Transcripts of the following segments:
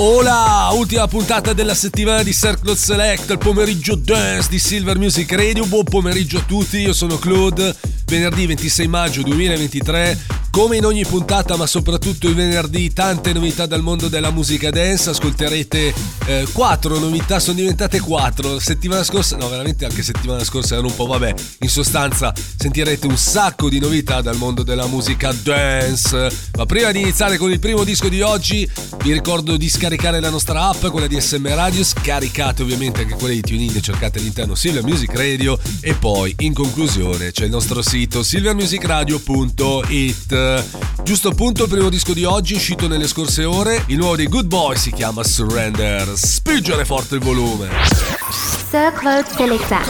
Hola, ultima puntata della settimana di Circle Select, il pomeriggio dance di Silver Music Radio. Buon pomeriggio a tutti, io sono Claude. Venerdì 26 maggio 2023. Come in ogni puntata, ma soprattutto il venerdì, tante novità dal mondo della musica dance. Ascolterete eh, novità, sono diventate quattro. Settimana scorsa, no, veramente anche settimana scorsa erano un po', vabbè. In sostanza, sentirete un sacco di novità dal mondo della musica dance. Ma prima di iniziare con il primo disco di oggi, vi ricordo di scaricare la nostra app, quella di SM Radio. Scaricate ovviamente anche quella di TuneIn, cercate all'interno Silver Music Radio. E poi, in conclusione, c'è il nostro sito silvermusicradio.it. Giusto appunto, il primo disco di oggi, uscito nelle scorse ore. Il nuovo dei Good Boy si chiama Surrender. Spingere forte il volume. Sir Claude Selecta.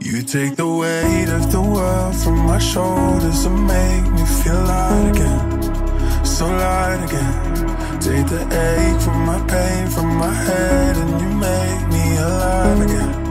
You take the weight of the world from my shoulders and make me feel light again, so light again. Take the ache from my pain from my head and you make me alive again,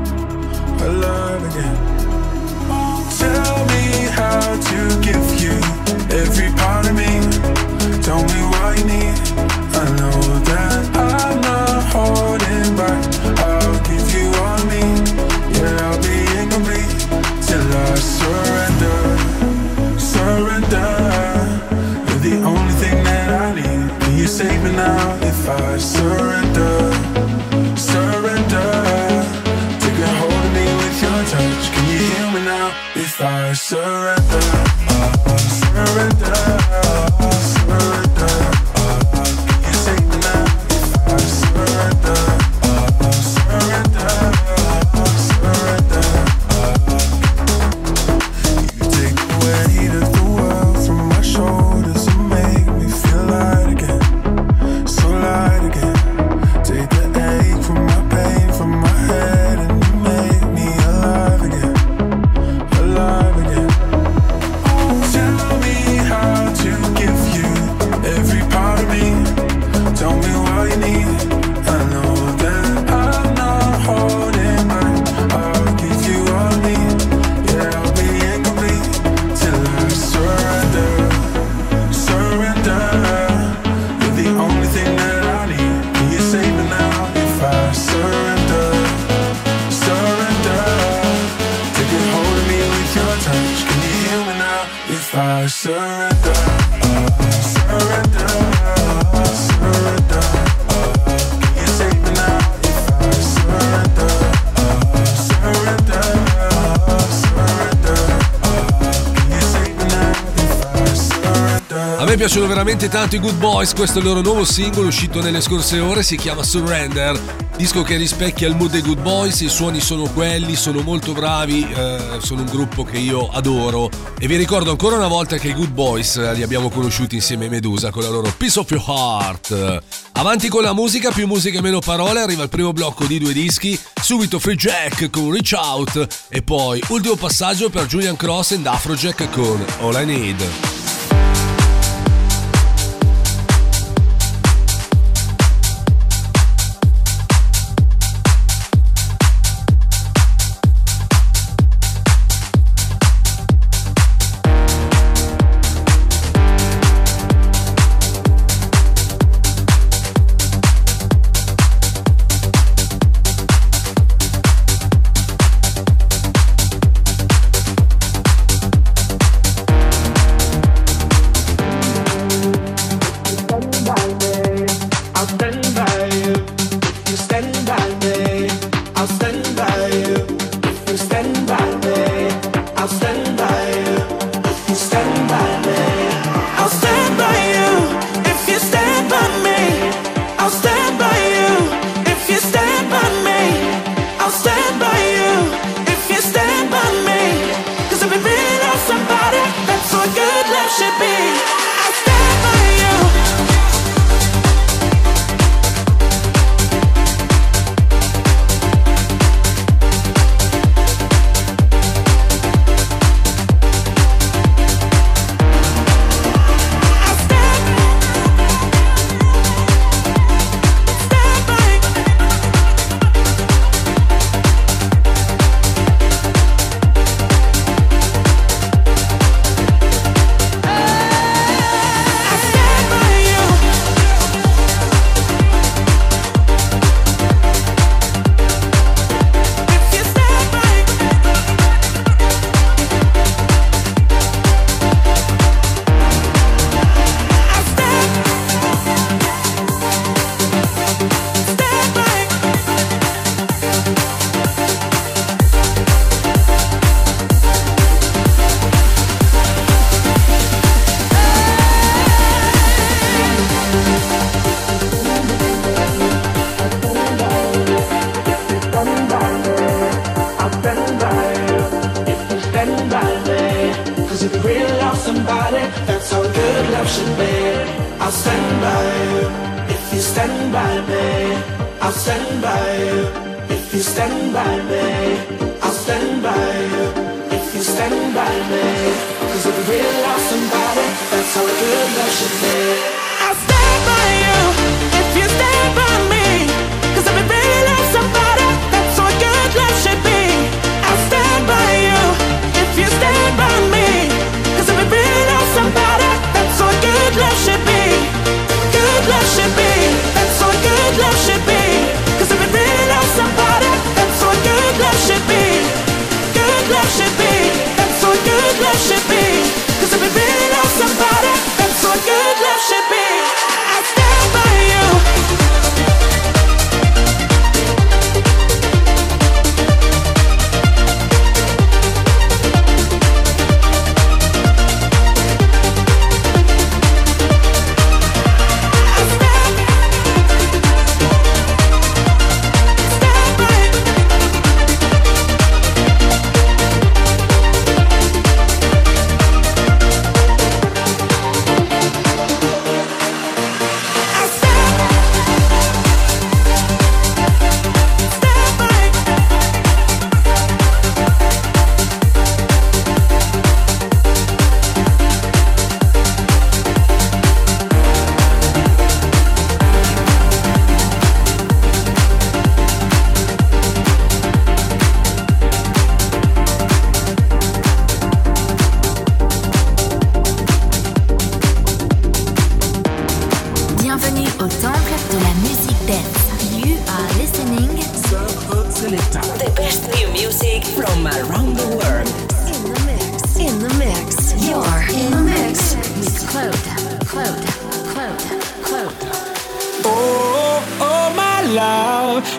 piacciono veramente tanto i Good Boys, questo è il loro nuovo singolo uscito nelle scorse ore, si chiama Surrender, disco che rispecchia il mood dei Good Boys, i suoni sono quelli, sono molto bravi, eh, sono un gruppo che io adoro e vi ricordo ancora una volta che i Good Boys eh, li abbiamo conosciuti insieme ai Medusa con la loro Piece of Your Heart. Avanti con la musica, più musica e meno parole, arriva il primo blocco di due dischi, subito Free Jack con Reach Out e poi ultimo passaggio per Julian Cross and Afrojack con All I Need.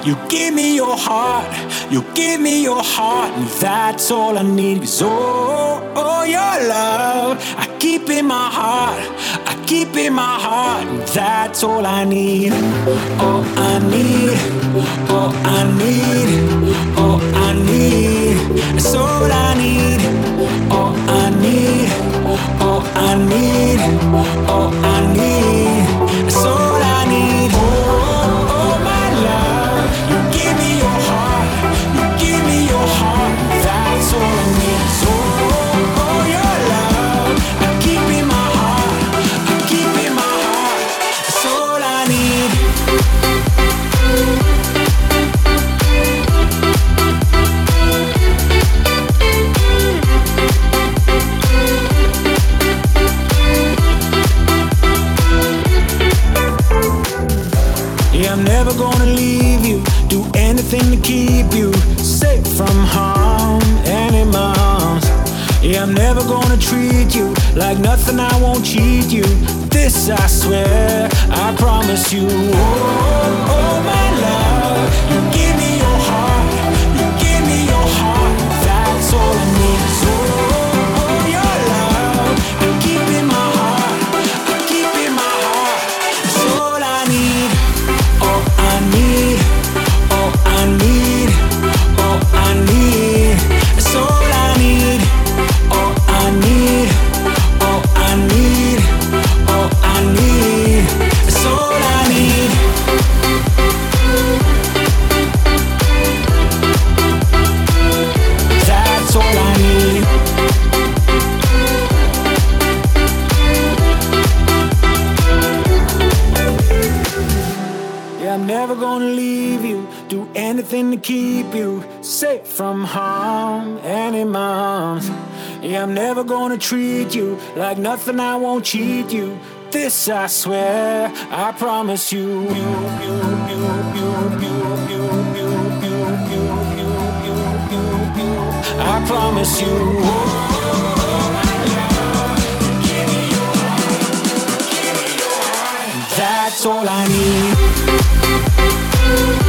You give me your heart, you give me your heart, and that's all I need is all, all your love. I keep in my heart, I keep in my heart, and that's all I need. All I need, all I need, all I need, that's all I need. All I need, all I need, all I need, that's all. keep you safe from harm anymore. Yeah, I'm never gonna treat you like nothing, I won't cheat you. This I swear, I promise you. Oh, oh, oh my love. and I won't cheat you. This I swear, I promise you. I promise you. That's all I need.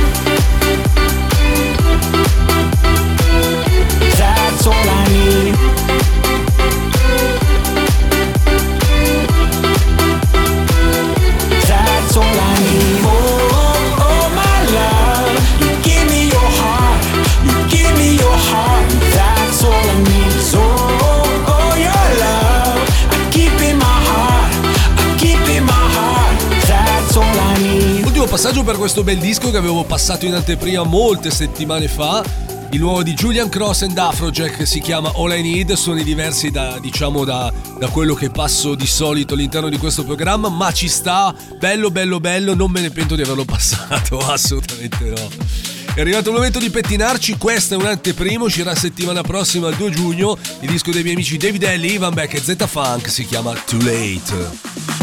Passaggio per questo bel disco che avevo passato in anteprima molte settimane fa. Il nuovo di Julian Cross and Afrojack si chiama All I Need, suoni diversi da, diciamo, da, da quello che passo di solito all'interno di questo programma, ma ci sta, bello bello bello, non me ne pento di averlo passato, assolutamente no. È arrivato il momento di pettinarci, questa è un'anteprima, uscirà settimana prossima il 2 giugno, il disco dei miei amici David Ellie, Ivan Beck e Z Funk si chiama Too Late.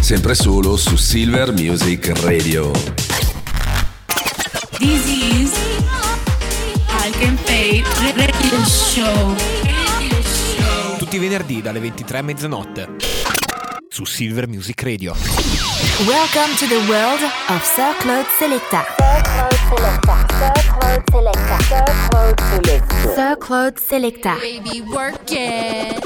Sempre solo su Silver Music Radio. This is Alken Fate Radio Show. Tutti i venerdì dalle 23 a mezzanotte su Silver Music Radio. Welcome to the world of Sir Claude Selecta. Sir Claude Selecta. Sir Claude Selecta. Baby, work it.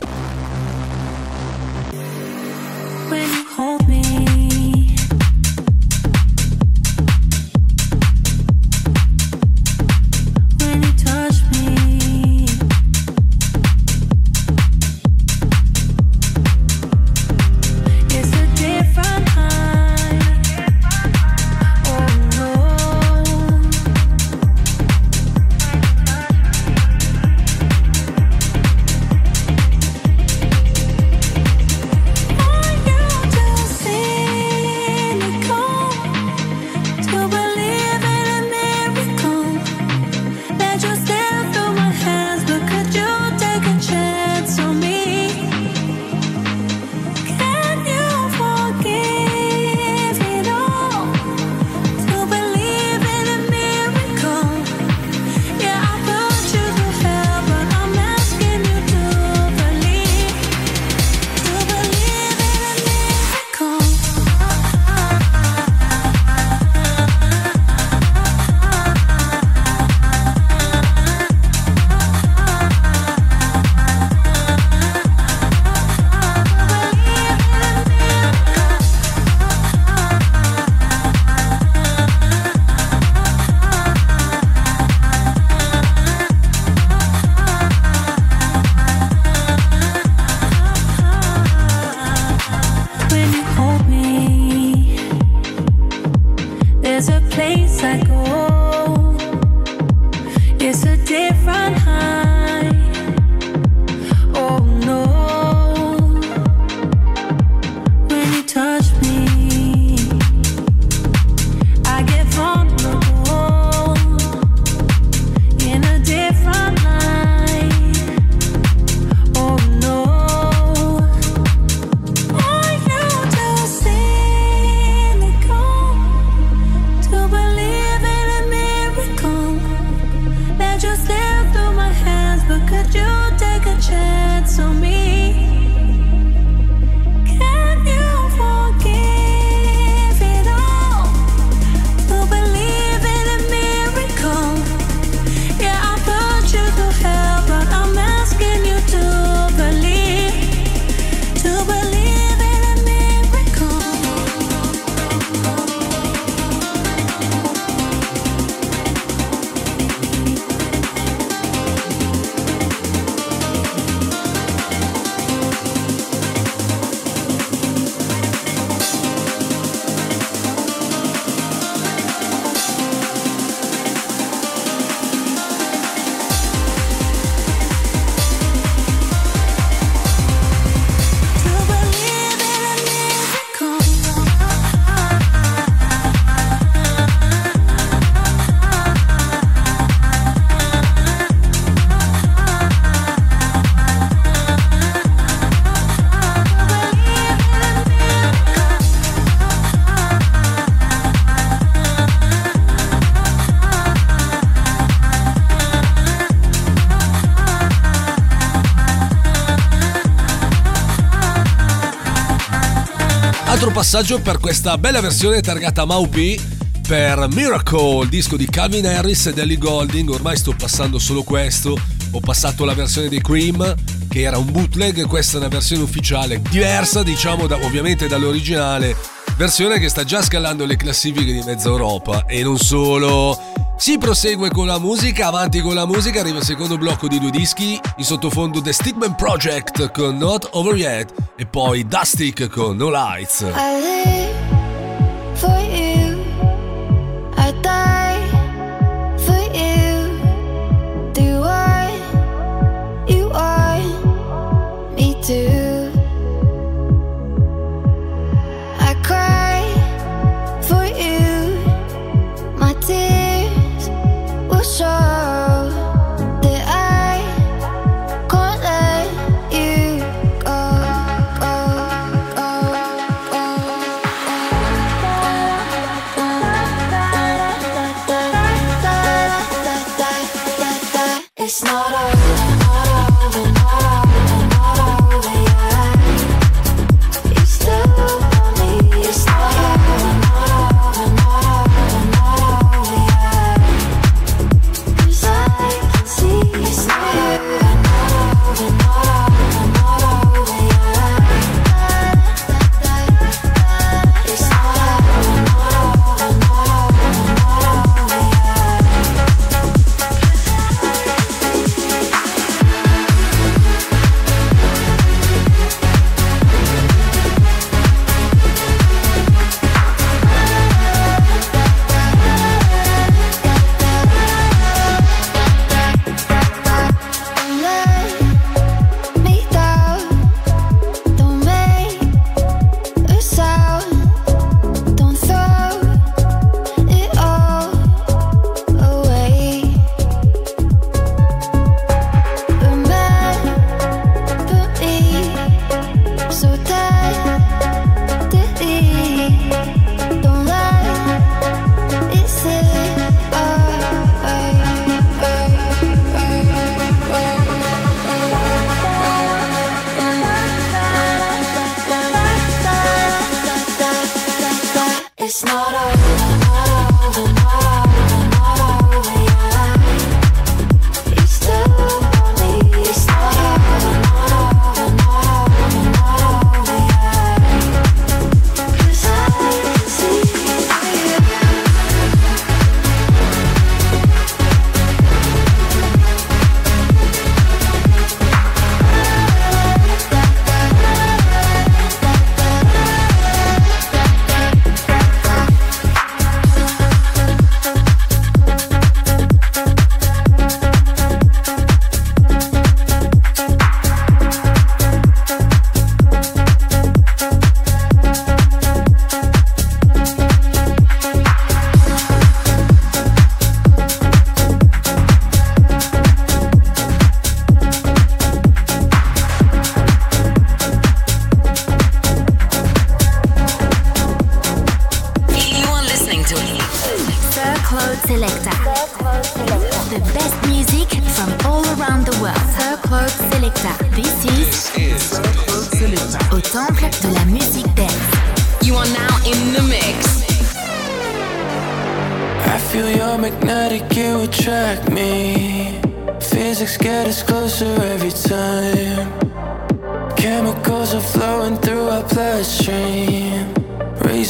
Passaggio per questa bella versione targata Maupi per Miracle, il disco di Calvin Harris ed Ellie Golding. Ormai sto passando solo questo. Ho passato la versione dei Cream, che era un bootleg, questa è una versione ufficiale, diversa diciamo da- ovviamente dall'originale. Versione che sta già scalando le classifiche di mezza Europa. E non solo. Si prosegue con la musica, avanti con la musica, arriva il secondo blocco di due dischi, in sottofondo The Stickman Project con Not Over Yet e poi Dustic con No Lights.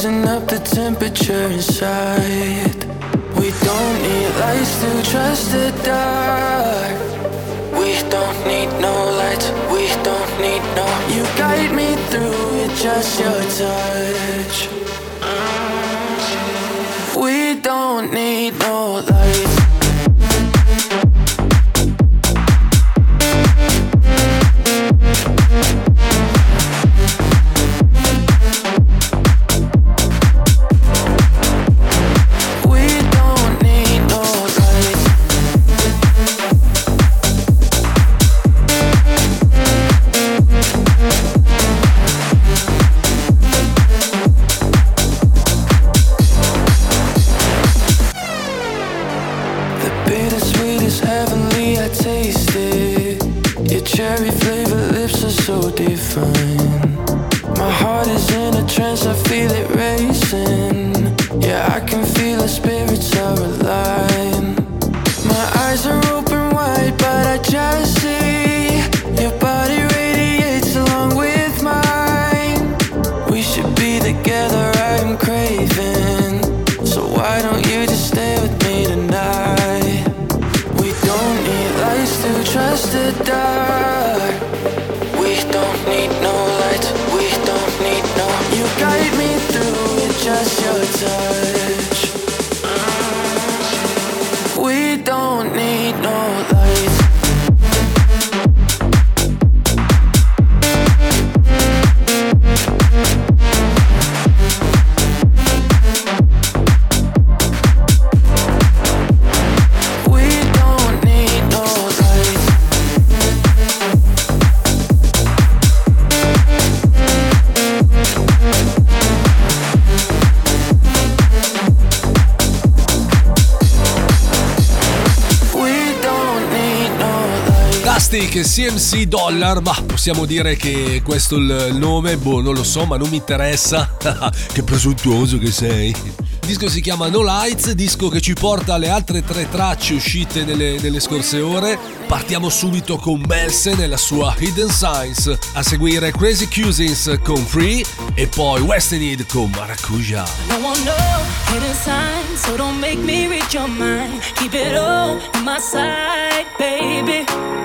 up the temperature inside. We don't need lights to trust the dark. We don't need no lights, we don't need no. You guide me through it, just your touch. We don't need. CMC Dollar, ma possiamo dire che questo è il nome, boh, non lo so, ma non mi interessa. che presuntuoso che sei. Il disco si chiama No Lights, disco che ci porta alle altre tre tracce uscite nelle, nelle scorse ore. Partiamo subito con Belsen e la sua Hidden Science, a seguire Crazy Cousins con Free e poi Western Need con Maracuja. No wonder Hidden Signs, so don't make me reach your mind. Keep it all in my side, baby.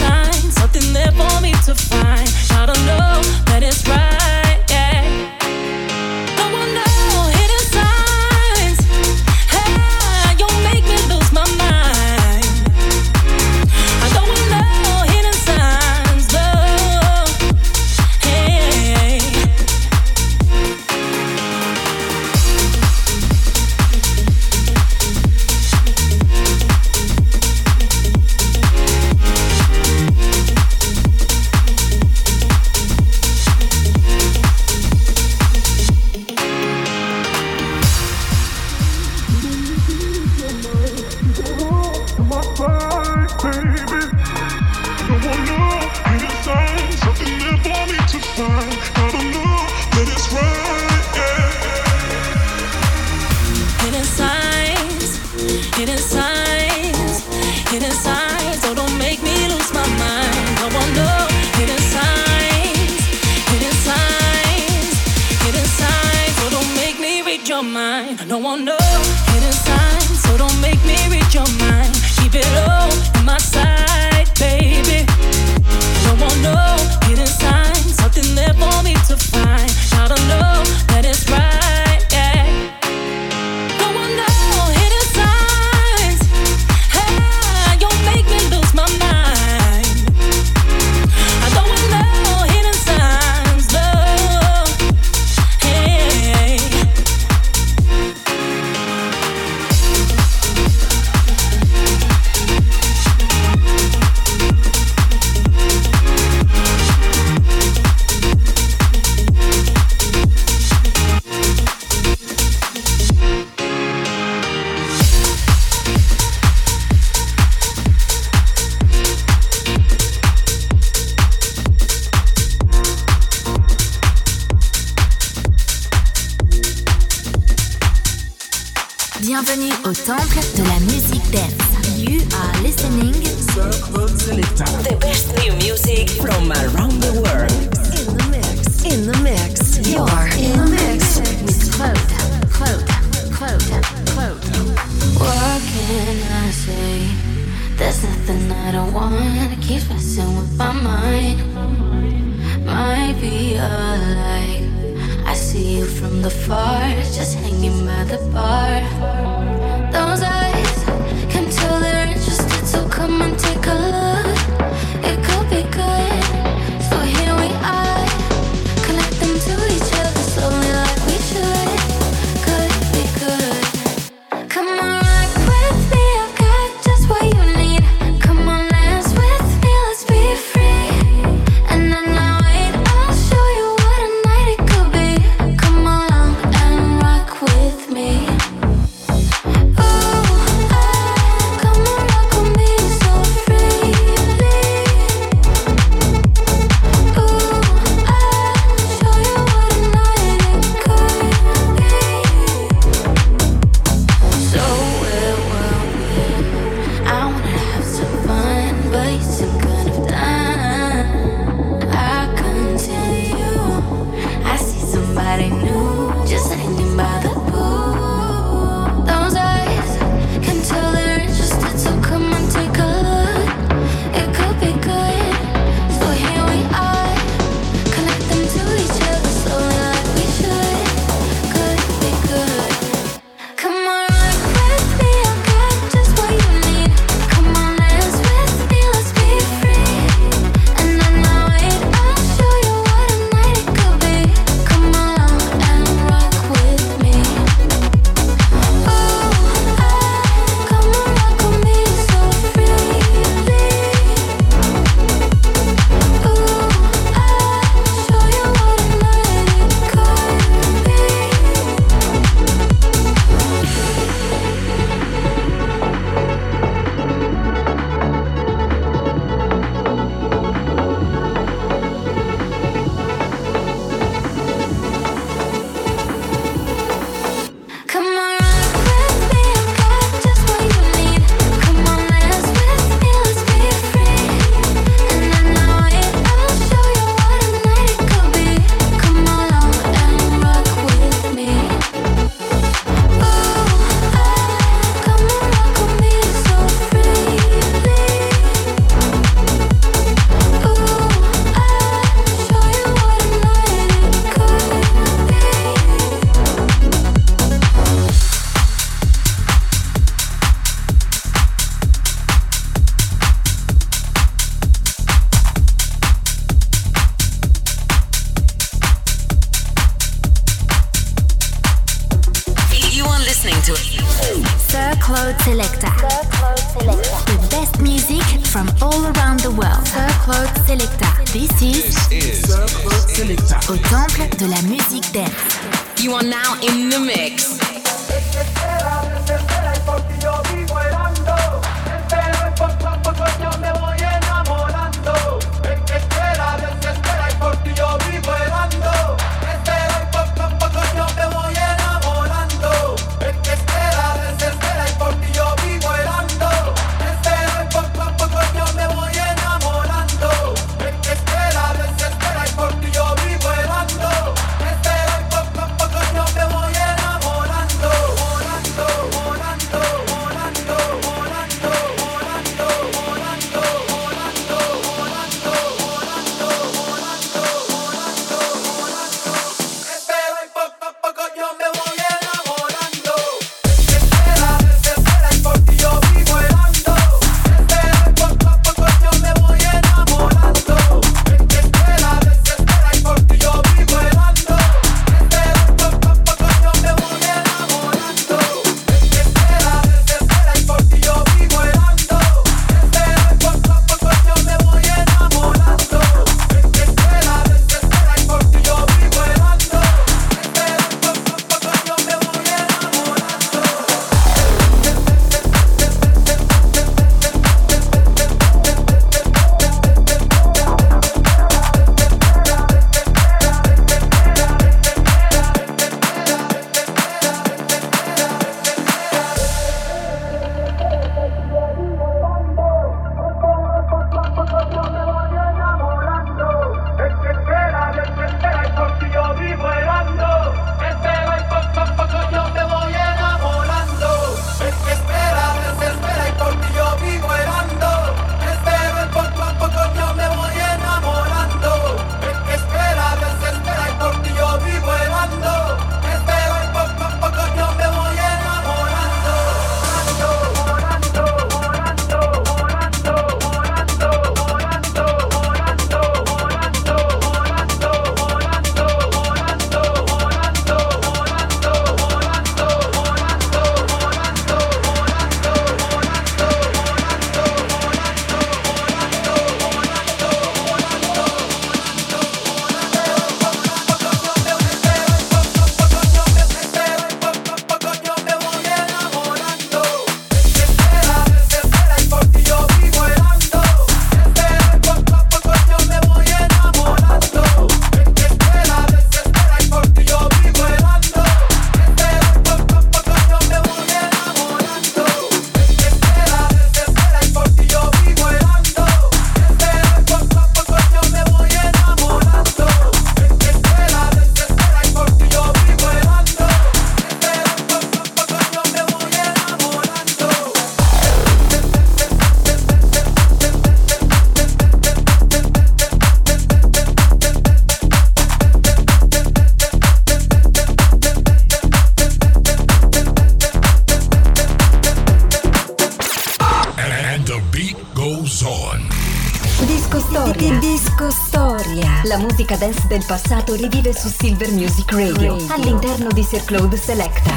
esclusive su Silver Music Radio, all'interno di Sir Claude Selecta.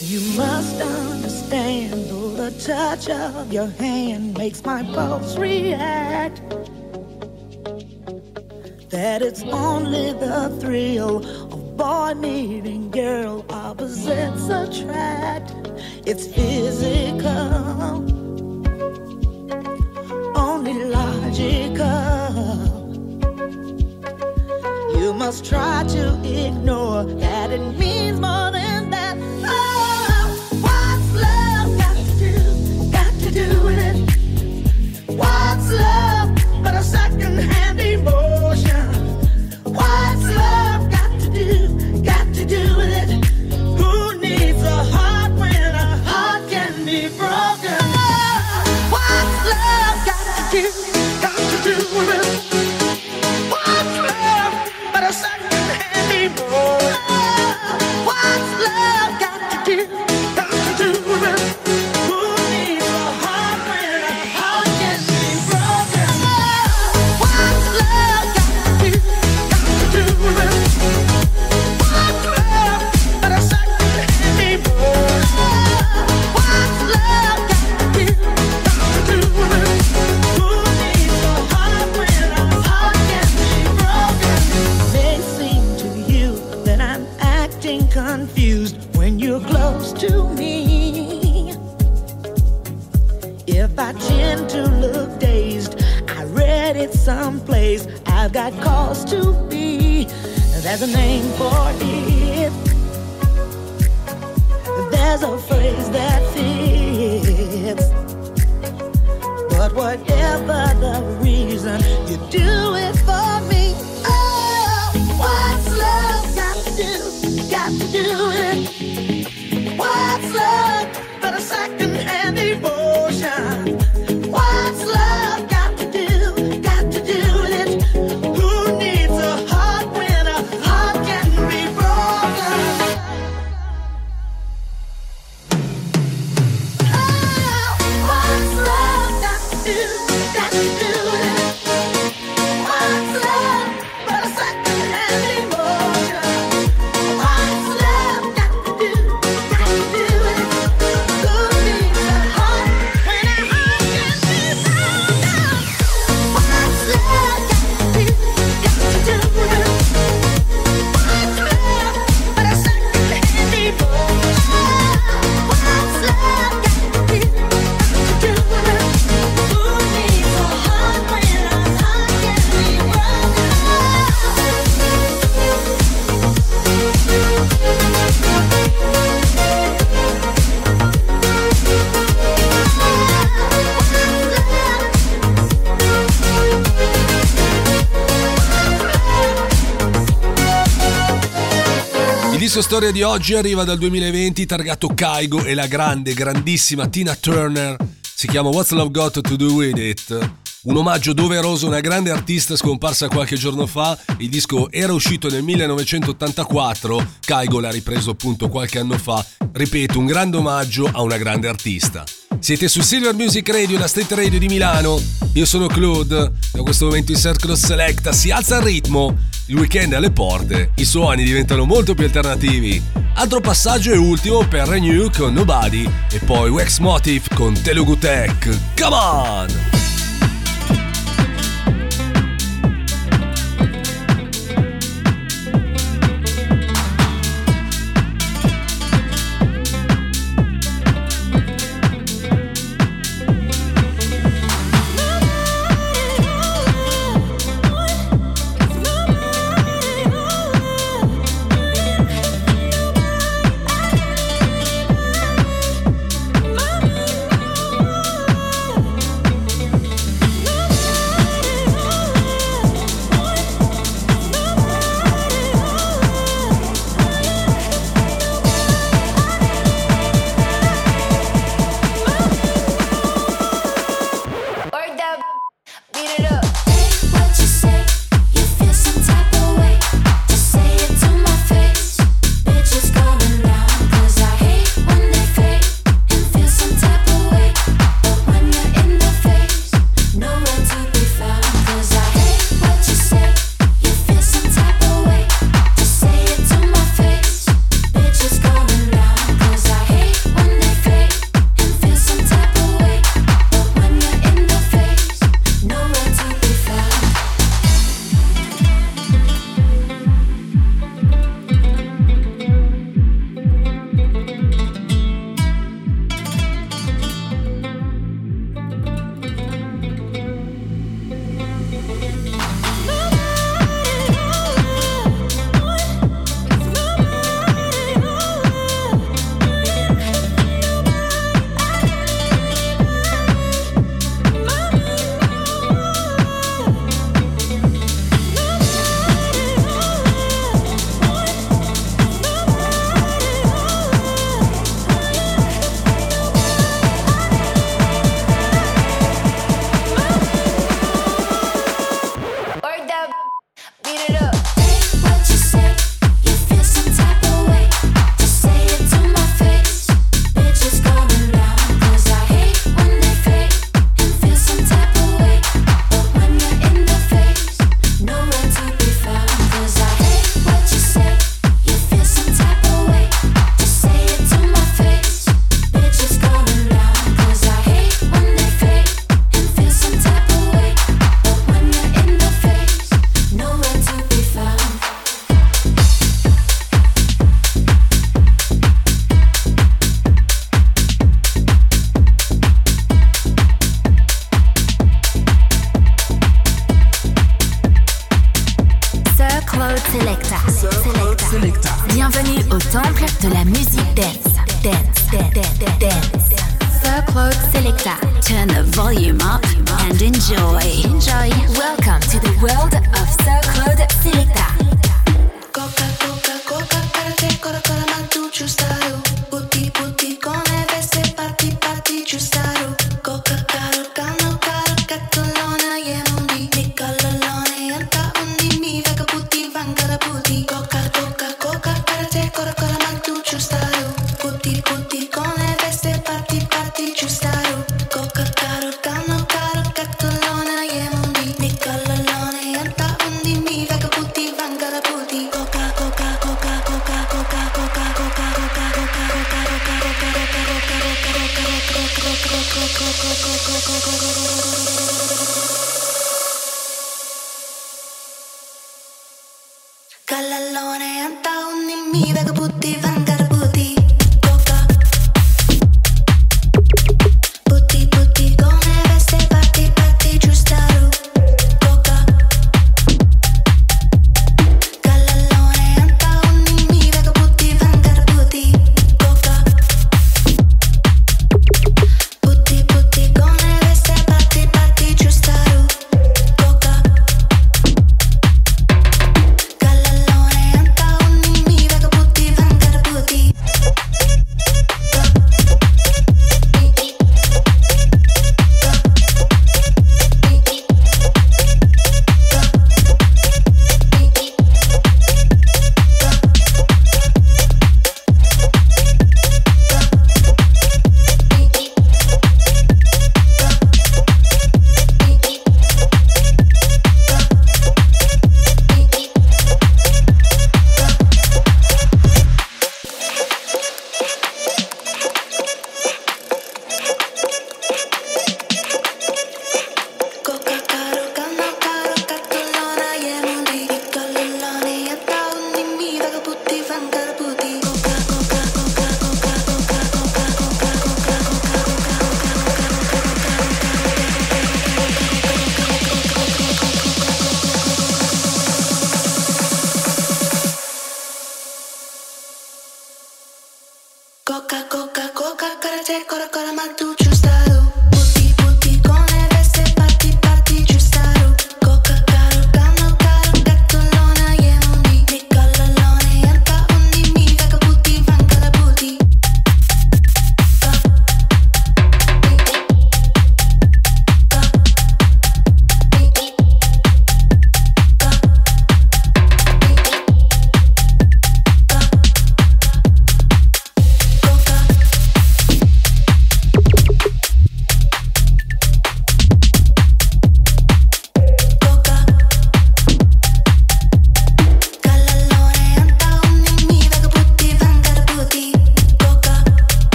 You must understand the touch of your hand makes my pulse real. Spazio Storia di oggi arriva dal 2020 targato Kaigo e la grande, grandissima Tina Turner. Si chiama What's Love Got to Do With It? Un omaggio doveroso a una grande artista scomparsa qualche giorno fa, il disco era uscito nel 1984, Caigo l'ha ripreso appunto qualche anno fa, ripeto un grande omaggio a una grande artista. Siete su Silver Music Radio, la street radio di Milano. Io sono Claude. Da questo momento il Circle Selecta si alza il ritmo. Il weekend è alle porte. I suoni diventano molto più alternativi. Altro passaggio e ultimo per Renew con Nobody. E poi Wax Motive con Telugu Tech. Come on!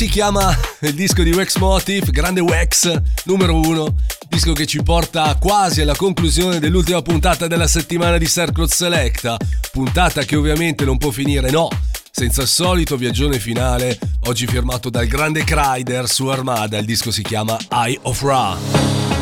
Si chiama il disco di Wax Motif, Grande Wax, numero uno, disco che ci porta quasi alla conclusione dell'ultima puntata della settimana di Circle Selecta, puntata che ovviamente non può finire, no, senza il solito viaggione finale, oggi firmato dal grande Kryder su Armada, il disco si chiama Eye of Ra.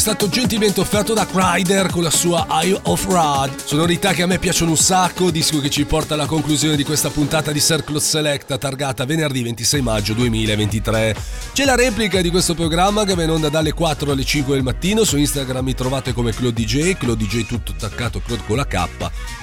Stato gentilmente offerto da Kryder con la sua Eye of Rad. Sonorità che a me piacciono un sacco, disco che ci porta alla conclusione di questa puntata di Circle Select targata venerdì 26 maggio 2023. C'è la replica di questo programma che va in onda dalle 4 alle 5 del mattino. Su Instagram mi trovate come Claude DJ, Claude tutto attaccato, Claude con la K.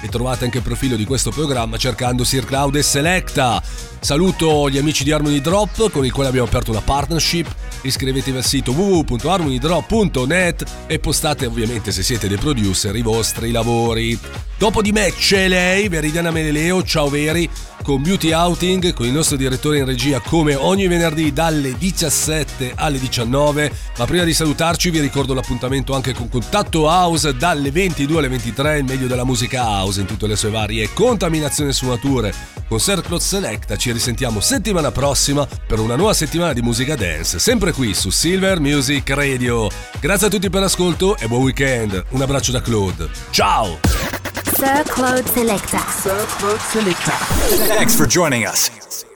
E trovate anche il profilo di questo programma cercando Sir Cloud e Selecta. Saluto gli amici di Harmony Drop con i quali abbiamo aperto una partnership. Iscrivetevi al sito www.harmonydrop.net e postate ovviamente se siete dei producer i vostri lavori. Dopo di me c'è lei, Veridiana Meleleo, ciao Veri, con Beauty Outing, con il nostro direttore in regia come ogni venerdì dalle 17 alle 19. Ma prima di salutarci vi ricordo l'appuntamento anche con Contatto House dalle 22 alle 23, il meglio della musica house in tutte le sue varie contaminazioni e sfumature. Con Sir Claude Selecta ci risentiamo settimana prossima per una nuova settimana di musica dance, sempre qui su Silver Music Radio. Grazie a tutti per l'ascolto e buon weekend. Un abbraccio da Claude. Ciao! Sir Claude Selecta. Sir Claude Selecta. Thanks for joining us.